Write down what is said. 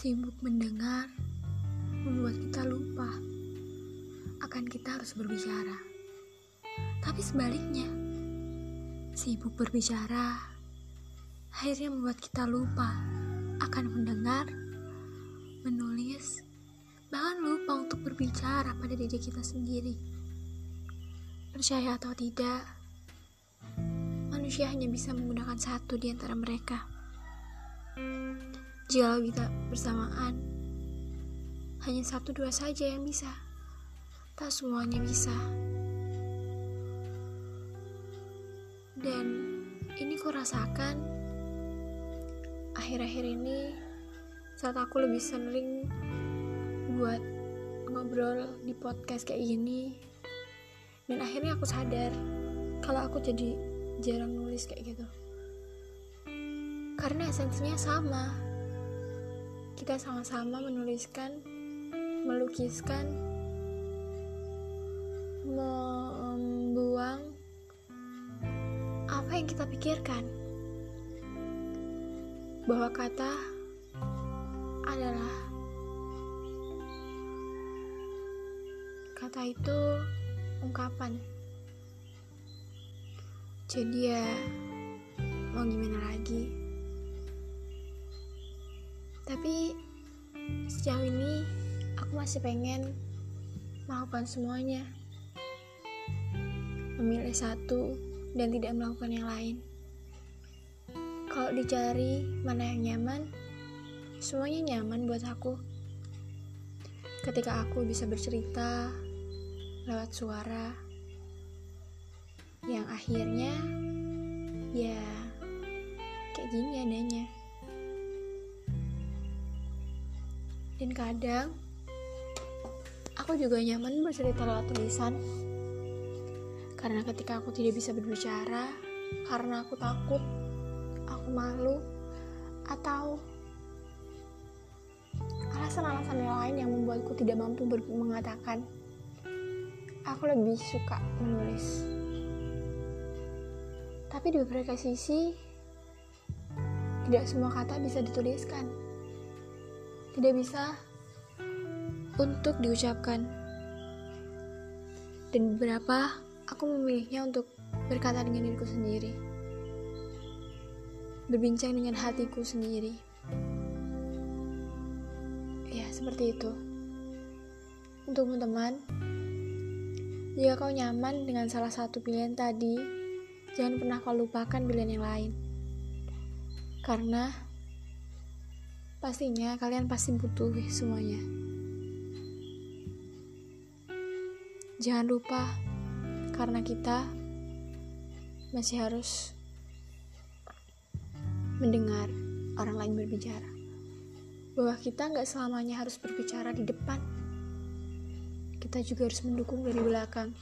Mendengar membuat kita lupa akan kita harus berbicara. Tapi sebaliknya, sibuk berbicara akhirnya membuat kita lupa akan mendengar, menulis, bahkan lupa untuk berbicara pada diri kita sendiri. Percaya atau tidak, manusia hanya bisa menggunakan satu di antara mereka. Jika kita bersamaan, hanya satu dua saja yang bisa. Tak semuanya bisa. Dan ini ku rasakan akhir-akhir ini saat aku lebih sering buat ngobrol di podcast kayak gini dan akhirnya aku sadar kalau aku jadi jarang nulis kayak gitu karena esensinya sama kita sama-sama menuliskan melukiskan membuang apa yang kita pikirkan. Bahwa kata adalah kata itu ungkapan. Jadi ya mau gimana lagi tapi sejauh ini aku masih pengen melakukan semuanya. Memilih satu dan tidak melakukan yang lain. Kalau dicari mana yang nyaman semuanya nyaman buat aku. Ketika aku bisa bercerita lewat suara yang akhirnya ya kayak gini adanya dan kadang aku juga nyaman bercerita lewat tulisan. Karena ketika aku tidak bisa berbicara karena aku takut aku malu atau alasan-alasan lain yang membuatku tidak mampu mengatakan aku lebih suka menulis. Tapi di beberapa sisi tidak semua kata bisa dituliskan tidak bisa untuk diucapkan. Dan beberapa aku memilihnya untuk berkata dengan diriku sendiri. Berbincang dengan hatiku sendiri. Ya, seperti itu. Untuk teman-teman, jika kau nyaman dengan salah satu pilihan tadi, jangan pernah kau lupakan pilihan yang lain. Karena pastinya kalian pasti butuh semuanya. Jangan lupa, karena kita masih harus mendengar orang lain berbicara. Bahwa kita nggak selamanya harus berbicara di depan. Kita juga harus mendukung dari belakang.